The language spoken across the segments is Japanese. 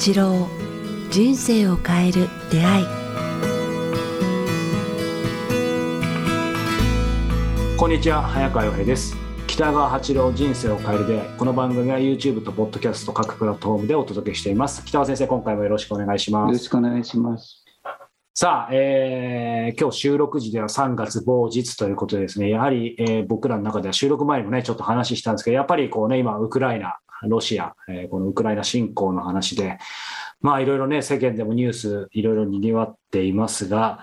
八郎人生を変える出会い。こんにちは早川洋平です。北川八郎人生を変える出会い。この番組は YouTube と Podcast 各プラットフォームでお届けしています。北川先生今回もよろしくお願いします。よろしくお願いします。さあ、えー、今日収録時では3月某日ということでですね、やはり、えー、僕らの中では収録前にもね、ちょっと話したんですけど、やっぱりこうね、今、ウクライナ、ロシア、え、このウクライナ侵攻の話で、まあいろいろね、世間でもニュース、いろいろにぎわっていますが、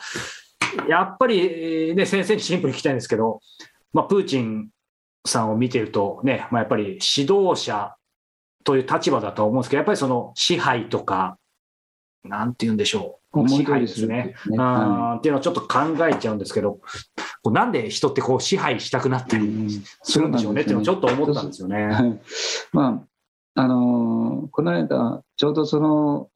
やっぱりね、先生にシンプルに聞きたいんですけど、まあ、プーチンさんを見てるとね、まあ、やっぱり指導者という立場だと思うんですけど、やっぱりその支配とか、なんて言うんでしょう。支配ですね。ねはい、っていうのをちょっと考えちゃうんですけど、こうなんで人ってこう支配したくなったりするんでしょうねっていうのをちょっと思ったんですよね。はい、まあ、あのー、この間、ちょうどその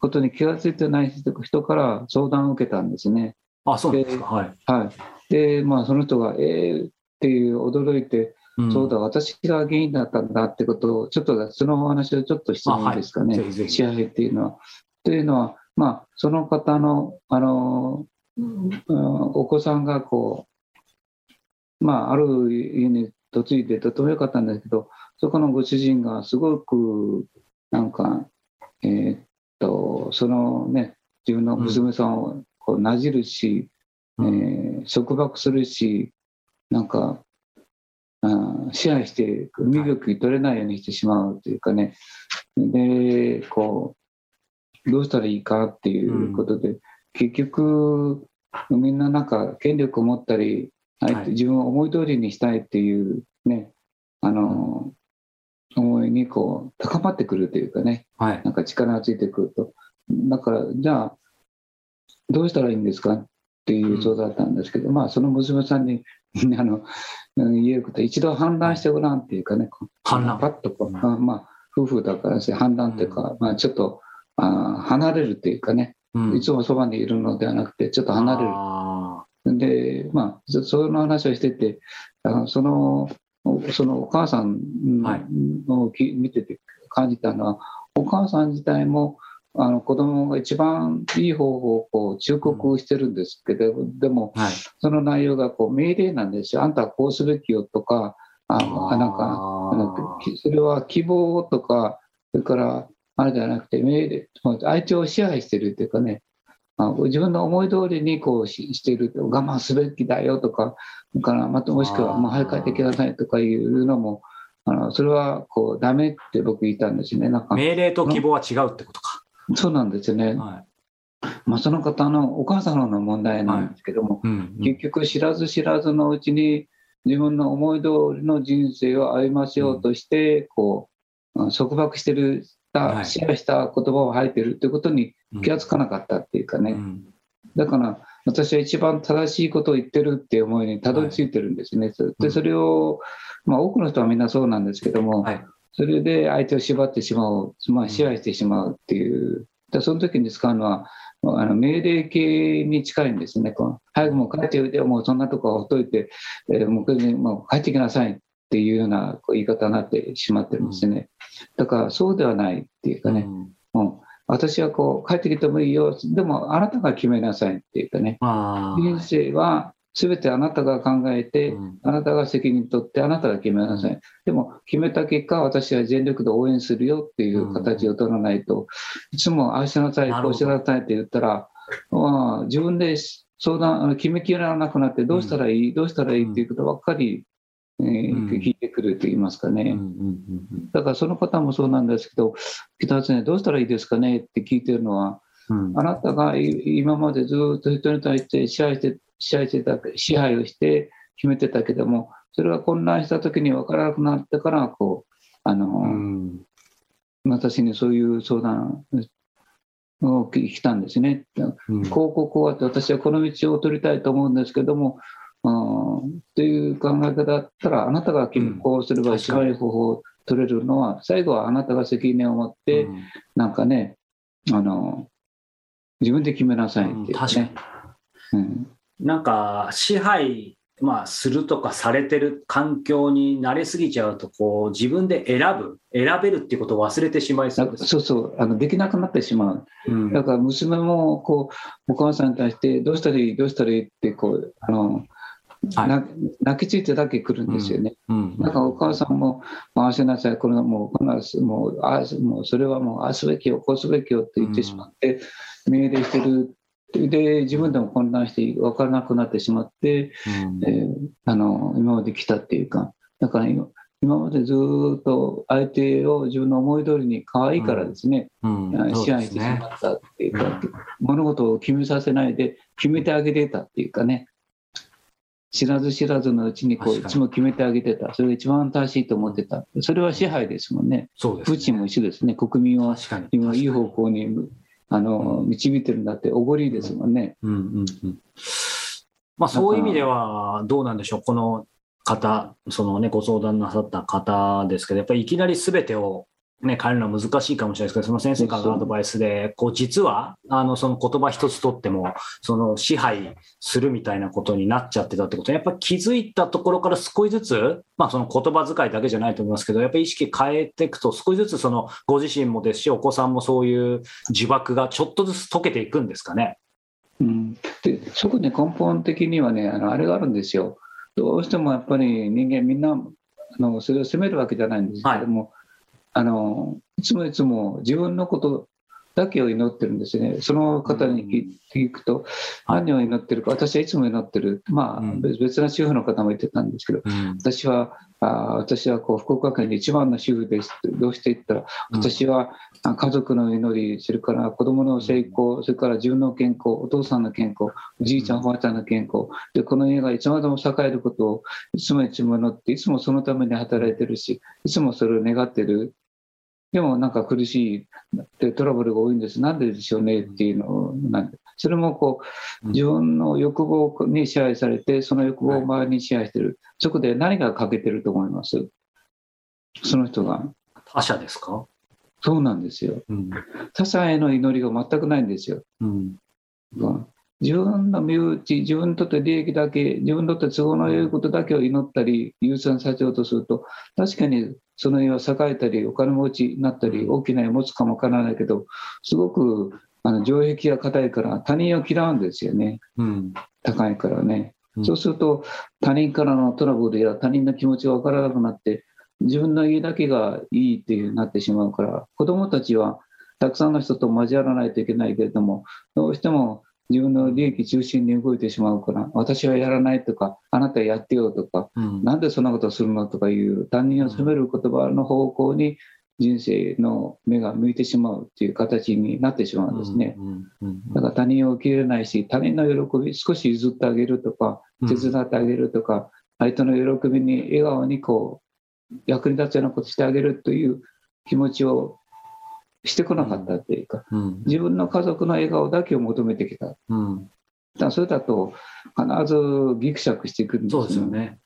ことに気が付いてない人から相談を受けたんですね。あ、そうですか。はい。はい。で、まあ、その人が、えーっていう驚いて、うん、そうだ、私が原因だったんだってことを、ちょっとそのお話をちょっと質問ですかね、はい、支配っていうのは。というのは、まあ、その方の、あの、うん、お子さんがこう、まあ、ある家に嫁いでとてもよかったんだけど、そこのご主人がすごく、なんか、えー、っと、そのね、自分の娘さんをこうなじるし、うん、えー、束縛するし、なんか、あ支配して身動き取れないようにしてしまうというかね、で、こう、どうしたらいいかっていうことで、うん、結局みんななんか権力を持ったり、はい、自分を思い通りにしたいっていうねあの、思いにこう高まってくるというかね、はい、なんか力がついてくると。だからじゃあどうしたらいいんですかっていう相談だったんですけど、うん、まあその娘さんに あの言えることは一度判断してごらんっていうかね判断。パッとこう、うん、まあ夫婦だから判断っていうか、うん、まあちょっとあ離れるっていうかね、うん、いつもそばにいるのではなくて、ちょっと離れる。で、まあ、その話をしてて、あのその、そのお母さんを、見てて感じたのは、お母さん自体も、あの子供が一番いい方法をこう忠告してるんですけど、うん、でも、はい、その内容がこう命令なんですよ。あんたはこうすべきよとか、あなんか、それは希望とか、それからあれではなくて、命令、相手を支配してるっていうかね、まあ、自分の思い通りにこうしていると、我慢すべきだよとか、からまたもしくは、もう早く帰ってきなさいとかいうのも、あのそれはこうダメって僕言ったんですね。なんか命令と希望は違うってことか。そうなんですよね。はい、まあ、その方のお母様の問題なんですけども、はい。うんうん、結局知らず知らずのうちに自分の思い通りの人生を歩ませようとして、こう束縛してるた、シェアした言葉を吐いてるということに気がつかなかったっていうかね、うん、だから私は一番正しいことを言ってるっていう思いにたどり着いてるんですね。はい、でそれを、まあ、多くの人はみんなそうなんですけども、はい、それで相手を縛ってしまう、まあ、支配してしまうっていう、でその時に使うのは、あの命令形に近いんですね。この早くもう帰っておいて、もうそんなとこはほっといて、えー、もうもう帰ってきなさいっていうような言い方になってしまってるんですね。だからそうではないっていうかね、うん、私はこう帰ってきてもいいよ、でもあなたが決めなさいっていうかね、人生は全てあなたが考えて、うん、あなたが責任取って、あなたが決めなさい。うん、でも、決めた結果、私は全力で応援するよっていう形を取らないと、うん、いつもああしなさい、こうしなさいって言ったら、まあ、自分で相談、決めきらなくなって、どうしたらいい、どうしたらいいっていうことばっかりえー、聞いてくると言いますかね、だからその方もそうなんですけど、北田先生、どうしたらいいですかねって聞いてるのは、うん、あなたが今までずっと人に対して支配して支配してた支配をして決めてたけども、それが混乱した時に分からなくなってから、こうあの、うん、私にそういう相談を聞きたんですね。うん、こうこうこうって私はこの道を取りたいと思うんですけども、っていう考え方だったら、あなたがこうすれば一番いい方法を取れるのは、最後はあなたが責任を持って、なんかね、あの、自分で決めなさいっていうね。うん、なんか支配まあ、するとかされてる環境に慣れすぎちゃうとこう自分で選ぶ選べるっていうことを忘れてしまいそうそうそうあのできなくなってしまう、うん、だから娘もこうお母さんに対してどうしたらいいどうしたらいいってこうあのはい、泣きついてだけ来るんですよね。うん。うん、だからお母さんも回しなさい、これはもう、このもうあもうそれはもうああすべきよ、こうすべきよって言ってしまって、命令してるで自分でも混乱して分からなくなってしまって、うん、えー、あの今まで来たっていうかだから今今までずっと相手を自分の思い通りに可愛いからですね、うん。うん、支配してしまったっていうか、う物事を決めさせないで決めてあげてたっていうかね。知らず知らずのうちにこういつも決めてあげてた。それが一番正しいと思ってた。それは支配ですもんね、ね、プーチンも一緒ですね。国民を今いい方向にあの、導いてるんだっておごりですもんね。うんうんうん。まあ、そういう意味ではどうなんでしょう、この方、そのね、ご相談なさった方ですけど、やっぱりいきなりすべてをね、変えるのは難しいかもしれないですけど、その先生からのアドバイスで、こう実はあのその言葉一つとっても、その支配するみたいなことになっちゃってたってことやっぱり気づいたところから少しずつ、まあ、その言葉遣いだけじゃないと思いますけど、やっぱり意識変えていくと、少しずつそのご自身もですし、お子さんもそういう呪縛がちょっとずつ解けていくんですかね。うん、でそこで根本的にはねあの、あれがあるんですよ。どうしてもやっぱり人間みんなあのそれを責めるわけじゃないんですけども、はいあのいつもいつも自分のことだけを祈ってるんですね。その方に聞くと、何を祈ってるか、私はいつも祈ってる。まあ、別な主婦の方も言ってたんですけど、私は、あ私はこう福岡県で一番の主婦です。どうして言ったら、私は家族の祈り、それから子供の成功、それから自分の健康、お父さんの健康、おじいちゃん、おばあちゃんの健康、でこの家がいつまでも栄えることをいつもいつも祈って、いつもそのために働いてるし、いつもそれを願ってる。でもなんか苦しいってトラブルが多いんです。なんででしょうねっていうのなんで。それもこう自分の欲望に支配されて、その欲望を周りに支配してる。そこで何が欠けてると思います？その人が。他者ですか？そうなんですよ。うん、他者への祈りが全くないんですよ。うん、自分の身内、自分にとって利益だけ、自分にとって都合の良いことだけを祈ったり、優先させようとすると、確かにその家は栄えたり、お金持ちになったり、大きな家持つかもわからないけど、すごくあの城壁が硬いから他人を嫌うんですよね。うん、高いからね。そうすると、他人からのトラブルや他人の気持ちがわからなくなって、自分の家だけがいいっていうなってしまうから、子供たちはたくさんの人と交わらないといけないけれども、どうしても自分の利益中心に動いてしまうから、私はやらないとか、あなたやってよとか、うん、なんでそんなことするのとかいう他人を責める言葉の方向に人生の目が向いてしまうっていう形になってしまうんですね。だから他人を受け入れないし、他人の喜び少し譲ってあげるとか、手伝ってあげるとか、相手の喜びに笑顔にこう役に立つようなことしてあげるという気持ちをしてこなかったっていうか、うん、自分の家族の笑顔だけを求めてきた。うん、だそれだと必ずぎくしゃくしてくるんですよね。そうですよね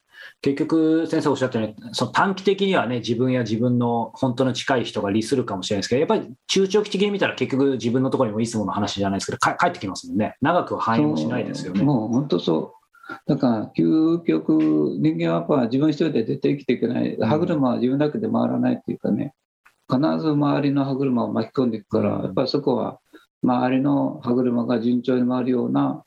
結局、先生おっしゃったように、その短期的にはね、自分や自分の本当の近い人が利するかもしれないですけど、やっぱり中長期的に見たら、結局、自分のところにもいつもの話じゃないですけど、帰ってきますもんね、長くは反映もしないですよね。もう本当そう。だから、究極、人間はやっぱ自分一人で絶対生きていけない、歯車は自分だけで回らないっていうかね、必ず周りの歯車を巻き込んでいくから、やっぱりそこは周りの歯車が順調に回るような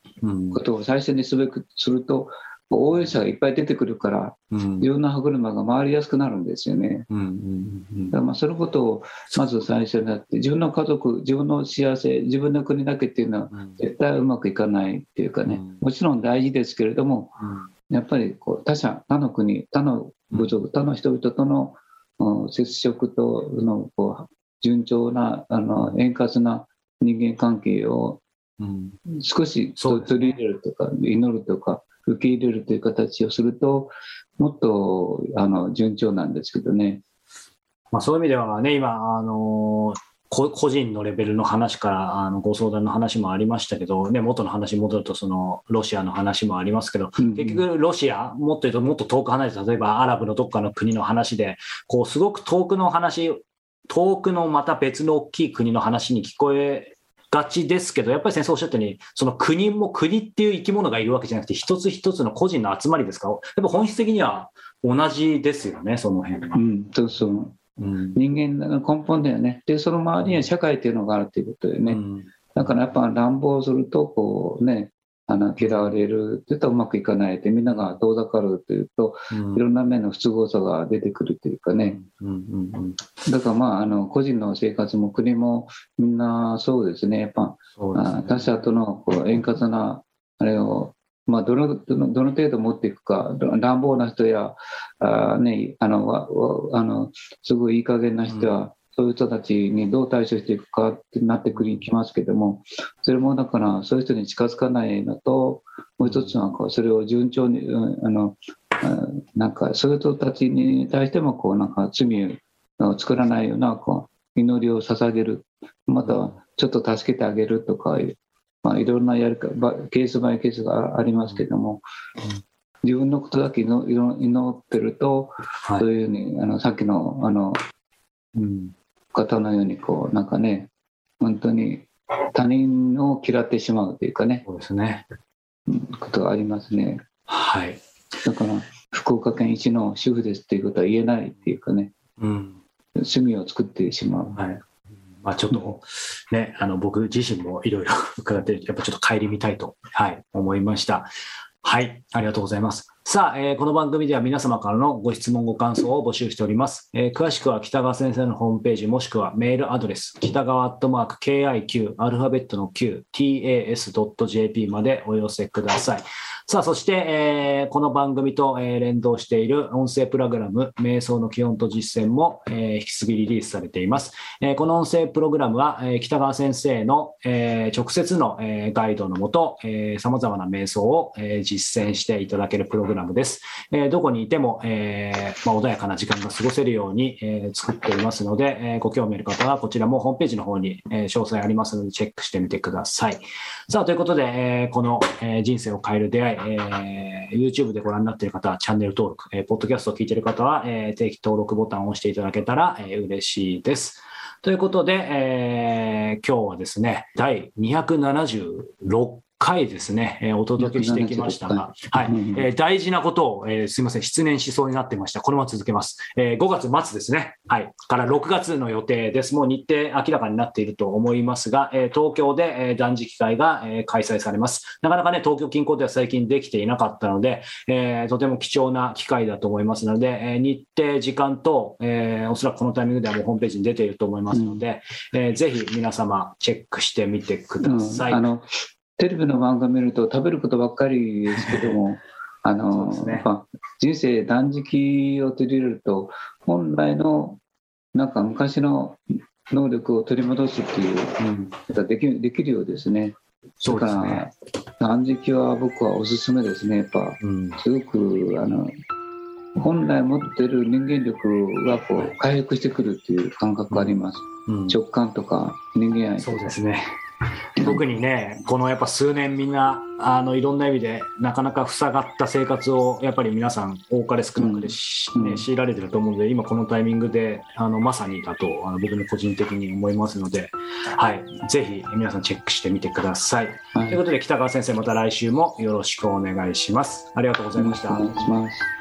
ことを最初にすべくすると、応援者がいっぱい出てくるから、いろんな歯車が回りやすくなるんですよね。だからまあそのことをまず最初にやって、自分の家族、自分の幸せ、自分の国だけっていうのは絶対うまくいかないっていうかね、もちろん大事ですけれども、やっぱりこう他者、他の国、他の部族、他の人々との接触とのこう順調なあの円滑な人間関係を少し取り入れるとか、祈るとか受け入れるという形をするともっとあの順調なんですけどね。まあ、そういう意味ではね今あの個人のレベルの話からあのご相談の話もありましたけど、ね、元の話に戻るとそのロシアの話もありますけど、うん、結局ロシアもっと言うともっと遠く離れて例えばアラブのどっかの国の話でこうすごく遠くの話遠くのまた別の大きい国の話に聞こえがちですけど、やっぱり先生おっしゃったように、その国も国っていう生き物がいるわけじゃなくて、一つ一つの個人の集まりですか、やっぱ本質的には同じですよね、その辺は。うん、そうそう。うん、人間の根本だよね。で、その周りには社会っていうのがあるということでね。うん、だからやっぱ乱暴すると、こうね、あの嫌われるって言ったらうまくいかないでみんなが遠ざかるというと、うん、いろんな面の不都合さが出てくるというかね、だからまああの個人の生活も国もみんなそうですね。やっぱ、ね、他者とのこう円滑なあれをまあ、どのどのどの程度持っていくか、乱暴な人や、あね、あのあのすごいいい加減な人は、そういう人たちにどう対処していくかってなってくりきますけども、それもだから、そういう人に近づかないのと、もう一つはこうそれを順調に、あのなんかそういう人たちに対してもこうなんか罪を作らないようなこう祈りを捧げる、またはちょっと助けてあげるとか、まあ、いろんなやるかケースバイケースがありますけども、自分のことだけ祈ってると、そういうふうにあのさっきのあの、うん、方のようにこうなんかね本当に他人を嫌ってしまうというかねそうですね、ことがありますね。はい、だから福岡県一の主婦ですっていうことは言えないっていうかね、うん、趣味を作ってしまう。はいまあ、ちょっとね、あの僕自身もいろいろ 伺って、やっぱちょっと帰り見たいと、はい、思いました。はい、ありがとうございます。さあ、えー、この番組では皆様からのご質問、ご感想を募集しております。えー、詳しくは北川先生のホームページ、もしくはメールアドレス、北川アットマーク KIQ、アルファベットの Q、tas.jp までお寄せください。さあ、そして、えー、この番組と、えー、連動している音声プログラム、瞑想の基本と実践も、えー、引き継ぎリリースされています。えー、この音声プログラムは、えー、北川先生の、えー、直接の、えー、ガイドのもと、えー、様々な瞑想を、えー、実践していただけるプログラムです。えー、どこにいても、えーまあ、穏やかな時間が過ごせるように、えー、作っていますので、えー、ご興味ある方はこちらもホームページの方に、えー、詳細ありますのでチェックしてみてください。さあ、ということで、えー、この、えー、人生を変える出会い、えー、YouTube でご覧になっている方はチャンネル登録、えー、ポッドキャストを聞いている方は、えー、定期登録ボタンを押していただけたら、えー、嬉しいです。ということで、えー、今日はですね、第276回ですね、えー、お届けしてきましたが、はい、えー、大事なことを、えー、すみません、失念しそうになってました。このまま続けます。えー、5月末ですね。はい。から6月の予定です。もう日程明らかになっていると思いますが、えー、東京で、えー、断食会が、えー、開催されます。なかなかね、東京近郊では最近できていなかったので、えー、とても貴重な機会だと思いますので、えー、日程、時間と、えー、おそらくこのタイミングではもうホームページに出ていると思いますので、うん、えー、ぜひ皆様チェックしてみてください。うん、あのテレビの漫画見ると食べることばっかりですけども、あの、ね、人生断食を取り入れると、本来のなんか昔の能力を取り戻すっていうことができできるようですね。そうですね。断食は僕はおすすめですね。やっぱ、うん、すごくあの本来持ってる人間力がこう回復してくるっていう感覚があります。うん、直感とか人間愛そうですね。特にね、このやっぱ数年みんな、あの、いろんな意味で、なかなか塞がった生活を、やっぱり皆さん、多かれ少なかれ、うんね、強いられてると思うので、今このタイミングで、あの、まさにだと、あの僕の個人的に思いますので、はい、ぜひ皆さんチェックしてみてください。はい、ということで、北川先生、また来週もよろしくお願いします。ありがとうございました。お願いします。